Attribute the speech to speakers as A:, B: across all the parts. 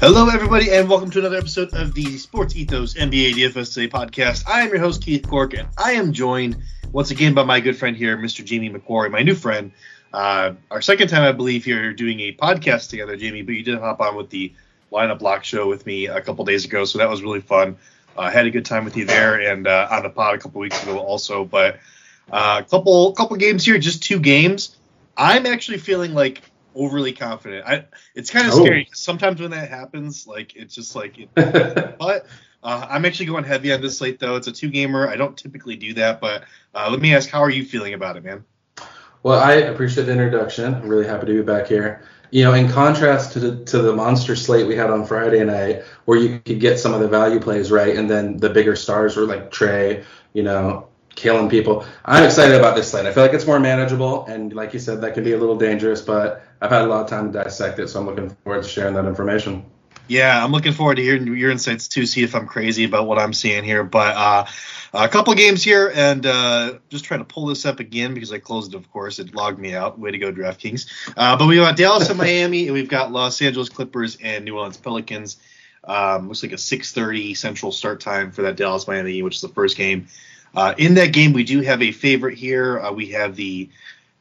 A: Hello, everybody, and welcome to another episode of the Sports Ethos NBA DFS Today podcast. I am your host, Keith Cork, and I am joined once again by my good friend here, Mr. Jamie McQuarrie, my new friend. Uh, our second time, I believe, here doing a podcast together, Jamie, but you did hop on with the lineup block show with me a couple days ago, so that was really fun. I uh, had a good time with you there and uh, on the pod a couple weeks ago also, but a uh, couple couple games here, just two games. I'm actually feeling like overly confident. I it's kind of oh. scary. Sometimes when that happens, like it's just like. It, but uh, I'm actually going heavy on this slate though. It's a two gamer. I don't typically do that, but uh, let me ask, how are you feeling about it, man?
B: Well, I appreciate the introduction. I'm really happy to be back here. You know, in contrast to the to the monster slate we had on Friday night, where you could get some of the value plays right, and then the bigger stars were like Trey, you know, killing people. I'm excited about this slate. I feel like it's more manageable, and like you said, that can be a little dangerous, but I've had a lot of time to dissect it, so I'm looking forward to sharing that information.
A: Yeah, I'm looking forward to hearing your insights too. See if I'm crazy about what I'm seeing here. But uh, a couple games here, and uh, just trying to pull this up again because I closed it. Of course, it logged me out. Way to go, DraftKings. Uh, but we got Dallas and Miami, and we've got Los Angeles Clippers and New Orleans Pelicans. Um, looks like a 6:30 Central start time for that Dallas Miami, which is the first game. Uh, in that game, we do have a favorite here. Uh, we have the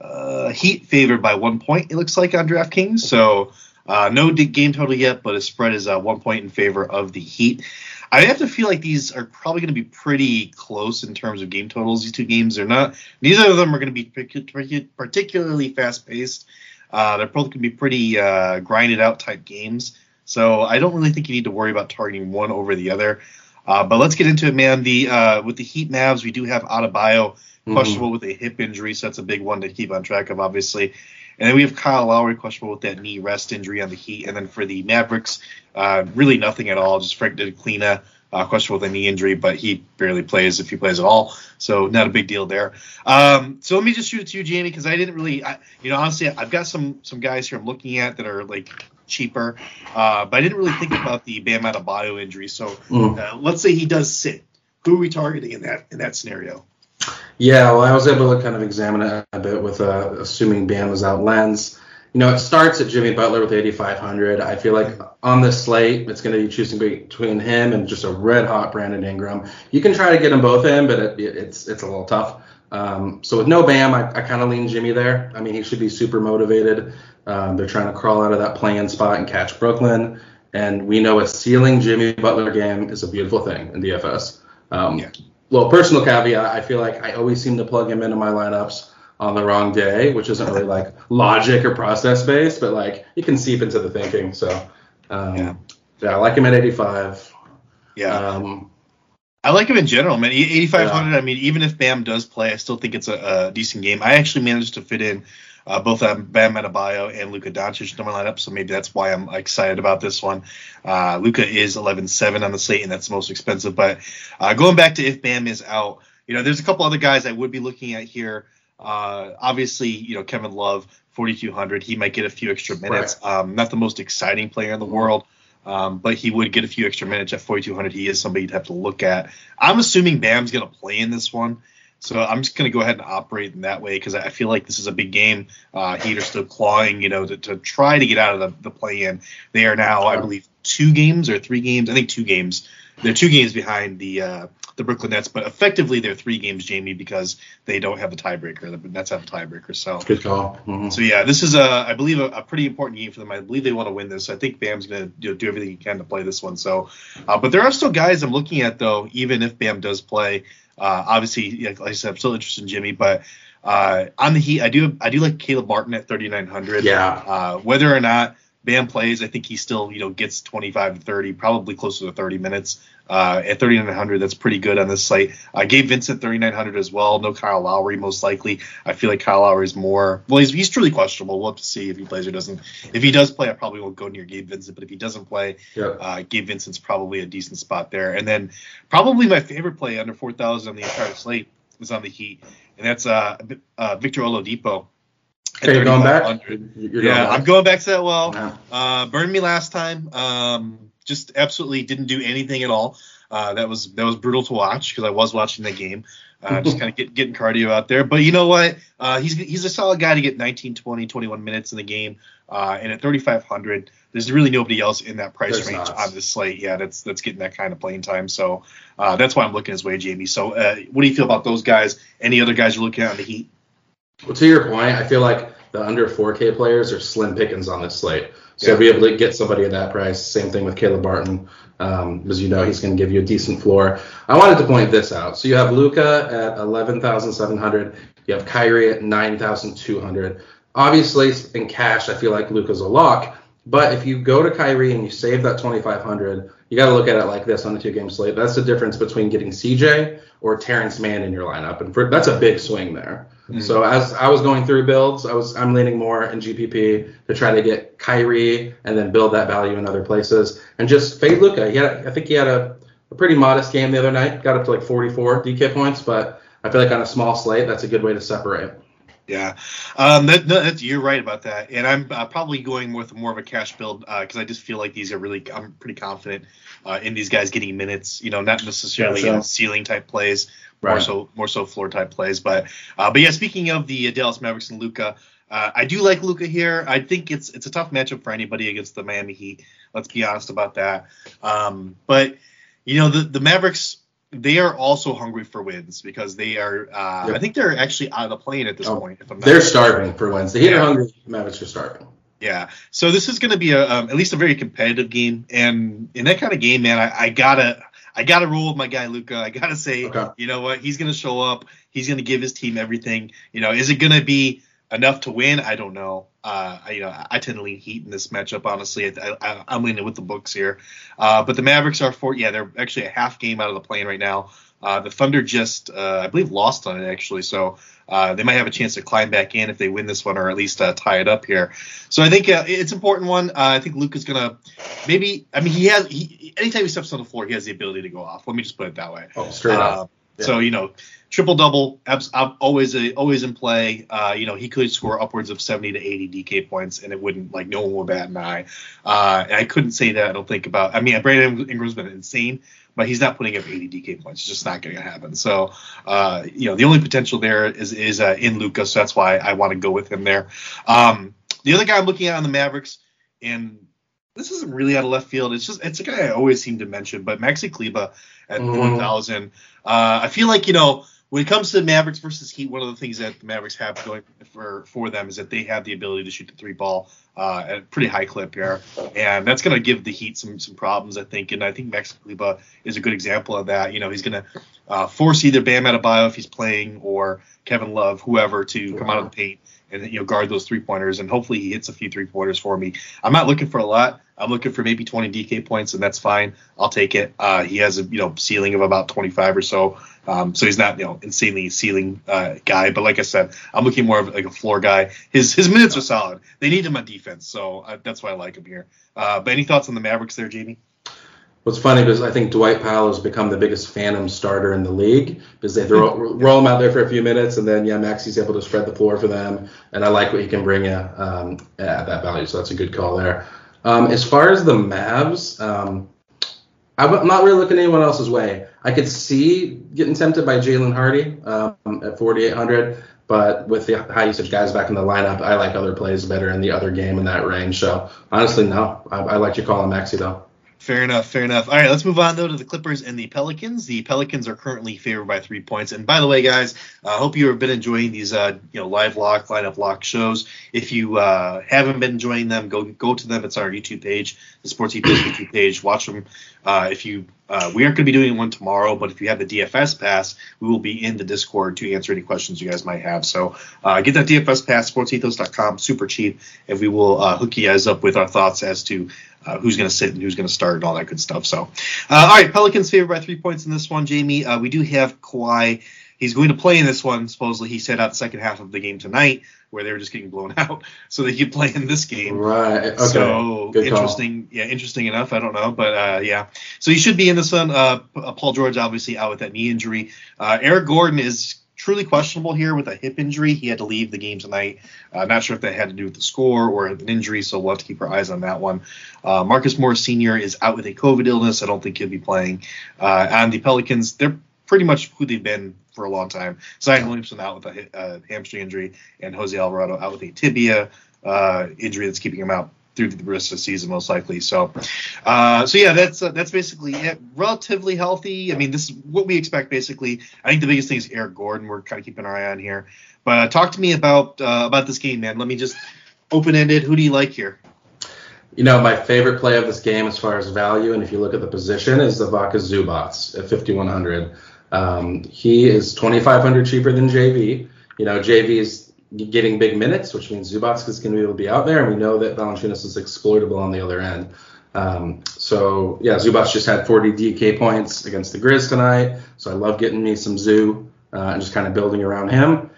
A: uh, Heat favored by one point. It looks like on DraftKings. So uh, no game total yet, but a spread is uh, one point in favor of the Heat. I have to feel like these are probably going to be pretty close in terms of game totals. These two games are not. Neither of them are going to be particularly fast paced. Uh, they're both going to be pretty grinded out type games. So I don't really think you need to worry about targeting one over the other. Uh, but let's get into it, man. The uh, with the Heat Mavs, we do have Adebayo mm-hmm. questionable mm-hmm. with a hip injury, so that's a big one to keep on track of, obviously. And then we have Kyle Lowry questionable with that knee rest injury on the Heat. And then for the Mavericks, uh, really nothing at all. Just Frank Ntilikina, uh, questionable with a knee injury, but he barely plays if he plays at all. So not a big deal there. Um, so let me just shoot it to you, Jamie, because I didn't really, I, you know, honestly, I've got some some guys here I'm looking at that are like cheaper. Uh, but I didn't really think about the Bam Adebayo injury. So mm. uh, let's say he does sit. Who are we targeting in that in that scenario?
B: Yeah, well, I was able to kind of examine it a bit with uh, assuming Bam was out lens. You know, it starts at Jimmy Butler with 8,500. I feel like on this slate, it's going to be choosing between him and just a red hot Brandon Ingram. You can try to get them both in, but it, it's it's a little tough. Um, so with no Bam, I, I kind of lean Jimmy there. I mean, he should be super motivated. Um, they're trying to crawl out of that play-in spot and catch Brooklyn. And we know a ceiling Jimmy Butler game is a beautiful thing in DFS. Um, yeah. Little personal caveat: I feel like I always seem to plug him into my lineups on the wrong day, which isn't really like logic or process based, but like it can seep into the thinking. So um, yeah. yeah, I like him at 85.
A: Yeah. Um, I like him in general, man. 8,500. Yeah. I mean, even if Bam does play, I still think it's a, a decent game. I actually managed to fit in uh, both Bam Adebayo and Luka Doncic in my lineup, so maybe that's why I'm excited about this one. Uh, Luka is 11-7 on the slate, and that's the most expensive. But uh, going back to if Bam is out, you know, there's a couple other guys I would be looking at here. Uh, obviously, you know, Kevin Love, 4,200. He might get a few extra minutes. Right. Um, not the most exciting player in the world. Um, but he would get a few extra minutes at 4,200. He is somebody you'd have to look at. I'm assuming Bam's going to play in this one. So I'm just going to go ahead and operate in that way because I feel like this is a big game. Uh, Heat are still clawing, you know, to, to try to get out of the, the play-in. They are now, I believe, two games or three games. I think two games. They're two games behind the uh, the Brooklyn Nets, but effectively they're three games, Jamie, because they don't have the tiebreaker. The Nets have a tiebreaker. So
B: good call. Mm-hmm.
A: So yeah, this is a I believe a, a, pretty important game for them. I believe they want to win this. I think Bam's going to do, do, everything he can to play this one. So, uh, but there are still guys I'm looking at though, even if Bam does play. Uh, obviously, like I said, I'm still interested in Jimmy, but uh, on the Heat, I do I do like Caleb Martin at 3,900.
B: Yeah.
A: Uh, whether or not Bam plays, I think he still you know gets 25 to 30, probably closer to 30 minutes. Uh, at 3,900, that's pretty good on this site. I gave Vincent 3,900 as well. No Kyle Lowry, most likely. I feel like Kyle Lowry is more. Well, he's, he's truly questionable. We'll have to see if he plays or doesn't. If he does play, I probably won't go near Gabe Vincent. But if he doesn't play, yep. uh, Gabe Vincent's probably a decent spot there. And then probably my favorite play under 4,000 on the entire slate is on the Heat, and that's uh, uh Victor Oladipo.
B: Okay, you're going back.
A: You're yeah, going back. I'm going back to that well. Yeah. Uh, burned me last time. Um, just absolutely didn't do anything at all. Uh, that was that was brutal to watch because I was watching the game. Uh, just kind of get, getting cardio out there. But you know what? Uh, he's he's a solid guy to get 19, 20, 21 minutes in the game. Uh, and at 3,500, there's really nobody else in that price
B: There's
A: range
B: not.
A: on this slate. Yeah, that's that's getting that kind of playing time. So uh, that's why I'm looking his way, Jamie. So uh, what do you feel about those guys? Any other guys you're looking at on the Heat?
B: Well, to your point, I feel like the under 4K players are slim pickings on this slate. So
A: Yeah.
B: be able to get somebody at that price. Same thing with Caleb Martin. Um, as you know, he's going to give you a decent floor. I wanted to point this out. So you have Luka at 11,700. You have Kyrie at 9,200. Obviously, in cash, I feel like Luka's a lock. But if you go to Kyrie and you save that 2,500, you got to look at it like this on a two-game slate. That's the difference between getting CJ or Terance Mann in your lineup, and for, that's a big swing there.
A: Mhm.
B: So as I was going through builds, I was I'm leaning more in GPP to try to get Kyrie and then build that value in other places and just fade Luka. He had I think he had a, a pretty modest game the other night, got up to like 44 DK points, but I feel like on a small slate that's a good way to separate.
A: Yeah, um, that, no, that's, you're right about that, and I'm uh, probably going with more of a cash build because I just feel like these are really. I'm pretty confident uh, in these guys getting minutes. You know, not necessarily
B: Yeah, sure.
A: in ceiling type plays, more
B: Right.
A: so more so floor type plays. But uh, but yeah, speaking of the Dallas Mavericks and Luka, uh, I do like Luka here. I think it's it's a tough matchup for anybody against the Miami Heat. Let's be honest about that. Um, but you know the the Mavericks. They are also hungry for wins because they are. Uh,
B: Yep.
A: I think they're actually out of the play-in at this
B: Oh,
A: point. If I'm not
B: They're starving for wins. The Heat
A: Yeah.
B: are hungry. Mavericks are starving.
A: Yeah. So this is going to be a um, at least a very competitive game, and in that kind of game, man, I, I gotta I gotta roll with my guy Luka. I gotta say,
B: Okay.
A: you know what? He's gonna show up. He's gonna give his team everything. You know, is it gonna be enough to win? I don't know. Uh, I, you know, I tend to lean Heat in this matchup. Honestly, I, I'm leaning with the books here. Uh, but the Mavericks are for yeah, they're actually a half game out of the play-in right now. Uh, the Thunder just, uh, I believe, lost on it actually, so uh, they might have a chance to climb back in if they win this one or at least uh, tie it up here. So I think uh, it's an important one. Uh, I think Luke is gonna maybe. I mean, he has. He, anytime he steps on the floor, he has the ability to go off. Let me just put it that way.
B: Oh, straight up. Yeah.
A: So you know, triple double, always a, always in play. Uh, you know, he could score upwards of 70 to 80 DK points, and it wouldn't like no one would bat an eye. Uh, I couldn't say that. I don't think about. I mean, Brandon Ingram's been insane, but he's not putting up 80 DK points. It's just not going to happen. So, uh, you know, the only potential there is is uh, in Luka. So that's why I want to go with him there. Um, the other guy I'm looking at on the Mavericks, and this isn't really out of left field. It's just it's a guy I always seem to mention, but Maxi Kleber at
B: Mhm.
A: 1,000. Uh, I feel like you know when it comes to Mavericks versus Heat, one of the things that the Mavericks have going for for them is that they have the ability to shoot the three ball uh, at a pretty high clip here, and that's going to give the Heat some some problems, I think. And I think Max Kleber is a good example of that. You know, he's going to uh, force either Bam Adebayo if he's playing or Kevin Love, whoever, to come out of the paint and you know guard those three pointers, and hopefully he hits a few three pointers for me. I'm not looking for a lot. I'm looking for maybe 20 DK points, and that's fine. I'll take it. Uh, he has a you know ceiling of about 25 or so, um, so he's not you know insanely ceiling uh, guy. But like I said, I'm looking more of like a floor guy. His his minutes are solid. They need him on defense, so uh, that's why I like him here. Uh, but any thoughts on the Mavericks there, Jamie?
B: What's funny because I think Dwight Powell has become the biggest phantom starter in the league because they throw roll him out there for a few minutes and then yeah Maxi's able to spread the floor for them and I like what he can bring you um, at that value so that's a good call there. Um, as far as the Mavs, um, I'm not really looking anyone else's way. I could see getting tempted by Jaden Hardy um, at 4,800, but with the high usage guys back in the lineup, I like other plays better in the other game in that range. So honestly, no, I, I like you calling Maxi though.
A: Fair enough, fair enough. All right, let's move on though to the Clippers and the Pelicans. The Pelicans are currently favored by three points. And by the way, guys, I hope you have been enjoying these, uh, you know, live lock, lineup lock shows. If you uh, haven't been enjoying them, go go to them. It's our YouTube page, the Sports Ethos YouTube page. Watch them. Uh, if you, uh, we aren't going to be doing one tomorrow, but if you have the DFS pass, we will be in the Discord to answer any questions you guys might have. So uh, get that DFS pass, sportsethos.com, super cheap, and we will uh, hook you guys up with our thoughts as to uh, who's going to sit and who's going to start and all that good stuff. So, uh, all right, Pelicans favored by three points in this one. Jamie, uh, we do have Kawhi. He's going to play in this one. Supposedly, he set out the second half of the game tonight, where they were just getting blown out, so that he could play in this game.
B: Right. Okay.
A: So
B: Good call.
A: interesting, yeah, interesting enough. I don't know, but uh, yeah. So he should be in this one. Paul George obviously out with that knee injury. Uh, Eric Gordon is truly questionable here with a hip injury. He had to leave the game tonight. Uh, not sure if that had to do with the score or an injury, so we'll have to keep our eyes on that one. Uh, Marcus Morris Sr. is out with a COVID illness. I don't think he'll be playing. Uh, and the Pelicans, they're pretty much who they've been for a long time. Zion Williamson out with a uh, hamstring injury, and Jose Alvarado out with a tibia uh, injury that's keeping him out through the rest of the season most likely. So, uh, so yeah, that's uh, that's basically it. Relatively healthy. I mean, this is what we expect basically. I think the biggest thing is Eric Gordon. We're kind of keeping our eye on here. But uh, talk to me about uh, about this game, man. Let me just open ended. Who do you like here?
B: You know, my favorite play of this game as far as value, and if you look at the position, is Ivica Zubac at 5100. Um, he is 2500 cheaper than JV. You know, JV is getting big minutes, which means Zubac is going to be able to be out there, and we know that Valanciunas is exploitable on the other end. Um, so yeah, Zubac just had 40 DK points against the Grizz tonight, so I love getting me some Zoo uh, and just kind of building around him.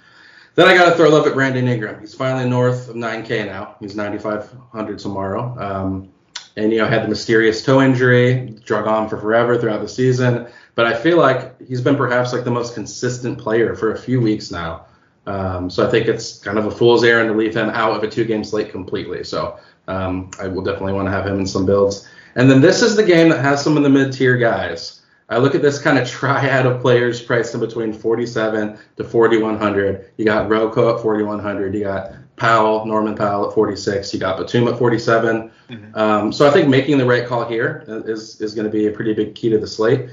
B: Then I got to throw love at Brandon Ingram. He's finally north of 9K now. He's 9,500 tomorrow. Um, and, you know, had the mysterious toe injury, drug on for forever throughout the season. But I feel like he's been perhaps like the most consistent player for a few weeks now. Um, so I think it's kind of a fool's errand to leave him out of a two game slate completely. So um, I will definitely want to have him in some builds. And then this is the game that has some of the mid tier guys. I look at this kind of triad of players priced in between 47 to 4100. You got RoCo at 4100. You got Powell, Norman Powell at 46. You got Batum at 47. Mm-hmm. Um, so I think making the right call here is is going to be a pretty big key to the slate.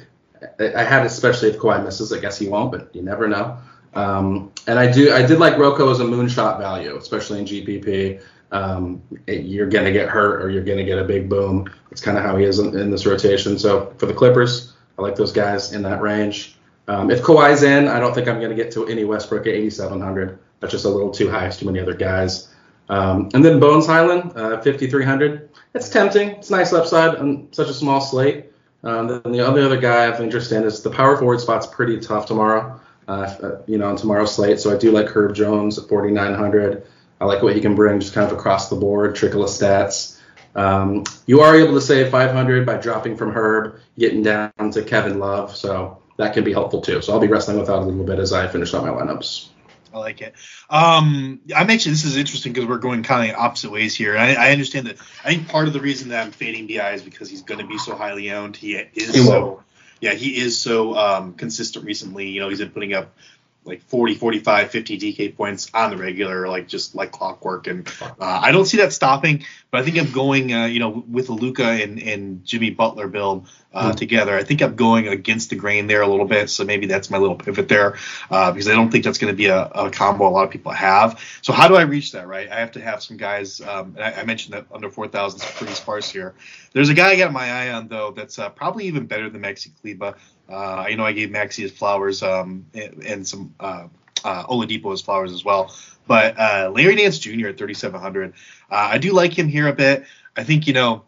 B: I, had especially if Kawhi misses. I guess he won't, but you never know. Um, and I do I did like RoCo as a moonshot value, especially in GPP. Um, it, you're going to get hurt or you're going to get a big boom. It's kind of how he is in, in this rotation. So for the Clippers, I like those guys in that range. Um, if Kawhi's in, I don't think I'm going to get to any Westbrook at 8,700. That's just a little too high. It's too many other guys. Um, and then Bones Hyland, uh, 5,300. It's tempting. It's nice upside on such a small slate. Um, then the only other guy I have interest in is the power forward spot's pretty tough tomorrow. Uh, uh, you know, on tomorrow's slate. So I do like Herb Jones at 4,900. I like what he can bring just kind of across the board, trickle of stats. Um, you are able to save 500 by dropping from Herb, getting down to Kevin Love, so that can be helpful too. So I'll be wrestling with that a little bit as I finish out my lineups.
A: I like it. Um, I mentioned this is interesting because we're going kind of opposite ways here. I, I, understand that. I think part of the reason that I'm fading BI is because he's going to be so highly owned. He is he so, yeah, he is so um, consistent recently. You know, he's been putting up like 40, 45, 50 DK points on the regular, like just like clockwork. And uh, I don't see that stopping, but I think I'm going, uh, you know, with Luka and, and Jimmy Butler build uh, mm. together. I think I'm going against the grain there a little bit. So maybe that's my little pivot there uh, because I don't think that's going to be a, a, combo a lot of people have. So how do I reach that, right? I have to have some guys, um, and I, I, mentioned that under 4,000 is pretty sparse here. There's a guy I got my eye on, though, that's uh, probably even better than Maxi Kleber. Uh, I know I gave Maxi his flowers um, and, and some uh, uh, Oladipo his flowers as well. But uh, Larry Nance Jr. at 3,700, uh, I do like him here a bit. I think you know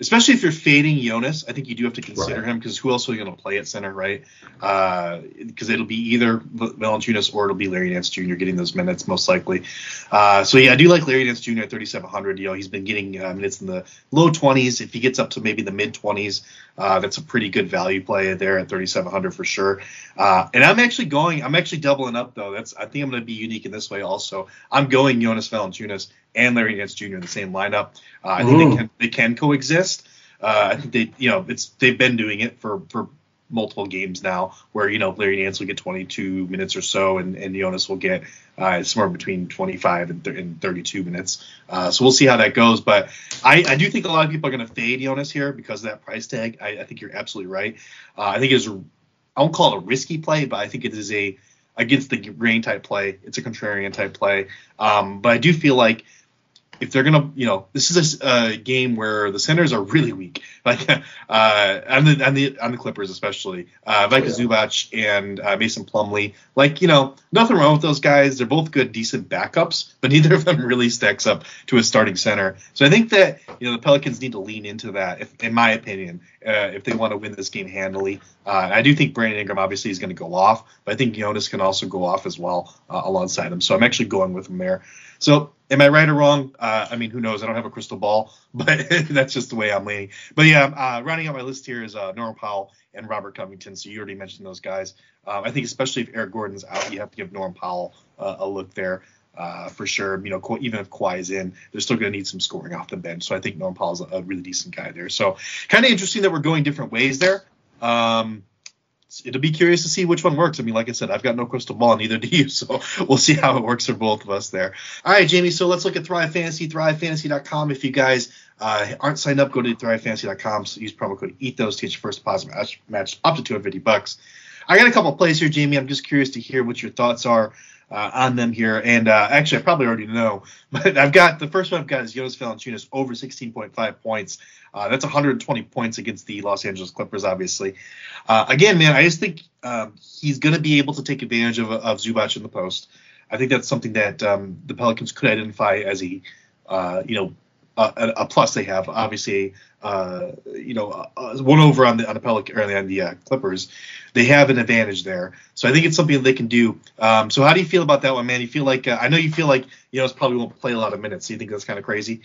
A: especially if you're fading Jonas, I think you do have to consider right. him because who else are you going to play at center, right? Because uh, it'll be either Valanciunas or it'll be Larry Nance Jr. getting those minutes most likely. Uh, so yeah, I do like Larry Nance Jr. at 3,700. You know, he's been getting uh, minutes in the low 20s. If he gets up to maybe the mid 20s, uh, that's a pretty good value play there at 3,700 for sure. Uh, and I'm actually going, I'm actually doubling up though. That's I think I'm going to be unique in this way also. I'm going Jonas Valanciunas and Larry Nance Jr. in the same lineup. Uh, I think they can they can coexist. Uh, I think they you know it's they've been doing it for for multiple games now where you know Larry Nance will get 22 minutes or so and, and Jonas will get uh, somewhere between 25 and, th- and 32 minutes. Uh, so we'll see how that goes. But I, I do think a lot of people are going to fade Jonas here because of that price tag. I, I think you're absolutely right. Uh, I think it's I won't call it a risky play, but I think it is a against the grain type play. It's a contrarian type play. Um, but I do feel like if they're gonna, you know, this is a uh, game where the centers are really weak, like uh, on the on the on the Clippers especially, uh, Vika oh, yeah. Zubac and uh, Mason Plumlee. Like, you know, nothing wrong with those guys. They're both good, decent backups, but neither of them really stacks up to a starting center. So I think that you know the Pelicans need to lean into that, if, in my opinion, uh, if they want to win this game handily. Uh, I do think Brandon Ingram obviously is going to go off, but I think Jonas can also go off as well uh, alongside him. So I'm actually going with him there. So am I right or wrong? Uh, I mean, who knows? I don't have a crystal ball, but that's just the way I'm leaning. But yeah, uh, rounding out my list here is uh, Powell and Robert Covington. So you already mentioned those guys. Um, I think especially if Eric Gordon's out, you have to give Norman Powell uh, a look there. Uh, for sure, you know, even if Kawhi is in, they're still going to need some scoring off the bench. So I think Norman Powell's a, a really decent guy there. So kind of interesting that we're going different ways there. Um, it'll be curious to see which one works. I mean, like I said, I've got no crystal ball, neither do you. So we'll see how it works for both of us there. All right, Jamie. So let's look at Thrive Fantasy, ThriveFantasy.com. If you guys uh, aren't signed up, go to ThriveFantasy.com. So use promo code ETHOS to get your first deposit match, match up to 250 bucks. I got a couple plays here, Jamie. I'm just curious to hear what your thoughts are uh, on them here. And uh, actually, I probably already know, but I've got the first one I've got is Jonas Valanciunas over 16.5 points. Uh, that's 120 points against the Los Angeles Clippers, obviously. Uh, again, man, I just think um, he's going to be able to take advantage of, of Zubac in the post. I think that's something that um, the Pelicans could identify as a, uh, you know, a, a, plus they have. Obviously, uh, you know, one over on the on the Pelican on the uh, Clippers. They have an advantage there, so I think it's something they can do. Um, so how do you feel about that one, man? You feel like uh, I know you feel like you know it's probably won't play a lot of minutes. So you think that's kind of crazy?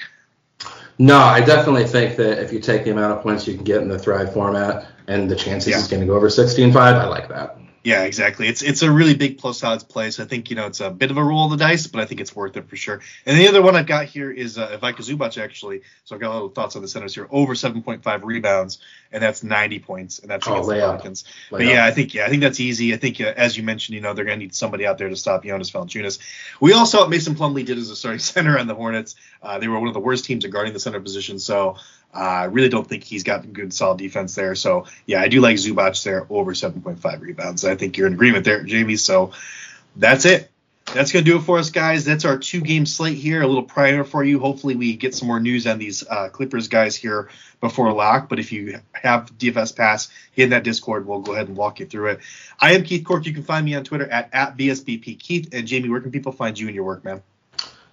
B: No, I definitely think that if you take the amount of points you can get in the Thrive format and the chances yeah. he's going to go over 16-5, I like that.
A: Yeah, exactly. It's it's a really big plus odds play. So I think you know it's a bit of a roll of the dice, but I think it's worth it for sure. And the other one I've got here is uh, Ivica Zubac actually. So I've got a little thoughts on the centers here. Over 7.5 rebounds, and that's 90 points, and that's against oh, the Pelicans. But yeah, I think yeah, I think that's easy. I think uh, as you mentioned, you know they're going to need somebody out there to stop Jonas Valanciunas. We all saw what Mason Plumlee did as a starting center on the Hornets. Uh, they were one of the worst teams at guarding the center position. So I uh, really don't think he's got good solid defense there. So yeah, I do like Zubac there over 7.5 rebounds. I think you're in agreement there, Jamie. So that's it. That's gonna do it for us, guys. That's our two game slate here. A little prior for you. Hopefully, we get some more news on these uh, Clippers guys here before lock. But if you have DFS Pass, get in that Discord. We'll go ahead and walk you through it. I am Keith Cork. You can find me on Twitter at at BSBP Keith. And Jamie, where can people find you and your work, man?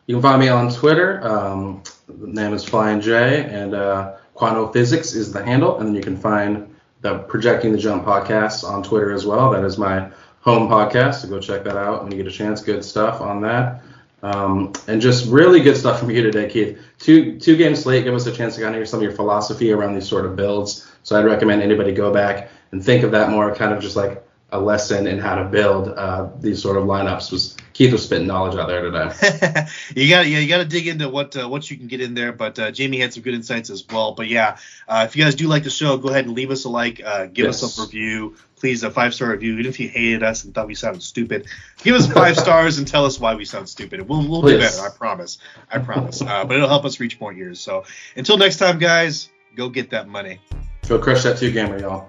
B: You can find me on Twitter. Um, the name is Flying J, and uh, Quanto Physics is the handle. And then you can find the Projecting the Jump podcast on Twitter as well. That is my home podcast, so go check that out when you get a chance. Good stuff on that. Um, and just really good stuff from you today, Keith. Two two games late, give us a chance to kind of hear some of your philosophy around these sort of builds. So I'd recommend anybody go back and think of that more, kind of just like a lesson in how to build uh, these sort of lineups. Was Keith was spitting knowledge out there today.
A: you got yeah, you got to dig into what uh, what you can get in there. But uh, Jamie had some good insights as well. But yeah, uh, if you guys do like the show, go ahead and leave us a like, uh, give yes. us a review, please a five star review. Even if you hated us and thought we sounded stupid, give us five stars and tell us why we sound stupid. We'll we'll do better. I promise. I promise. Uh, but it'll help us reach more ears. So until next time, guys, go get that money.
B: Go crush that two gamer, y'all.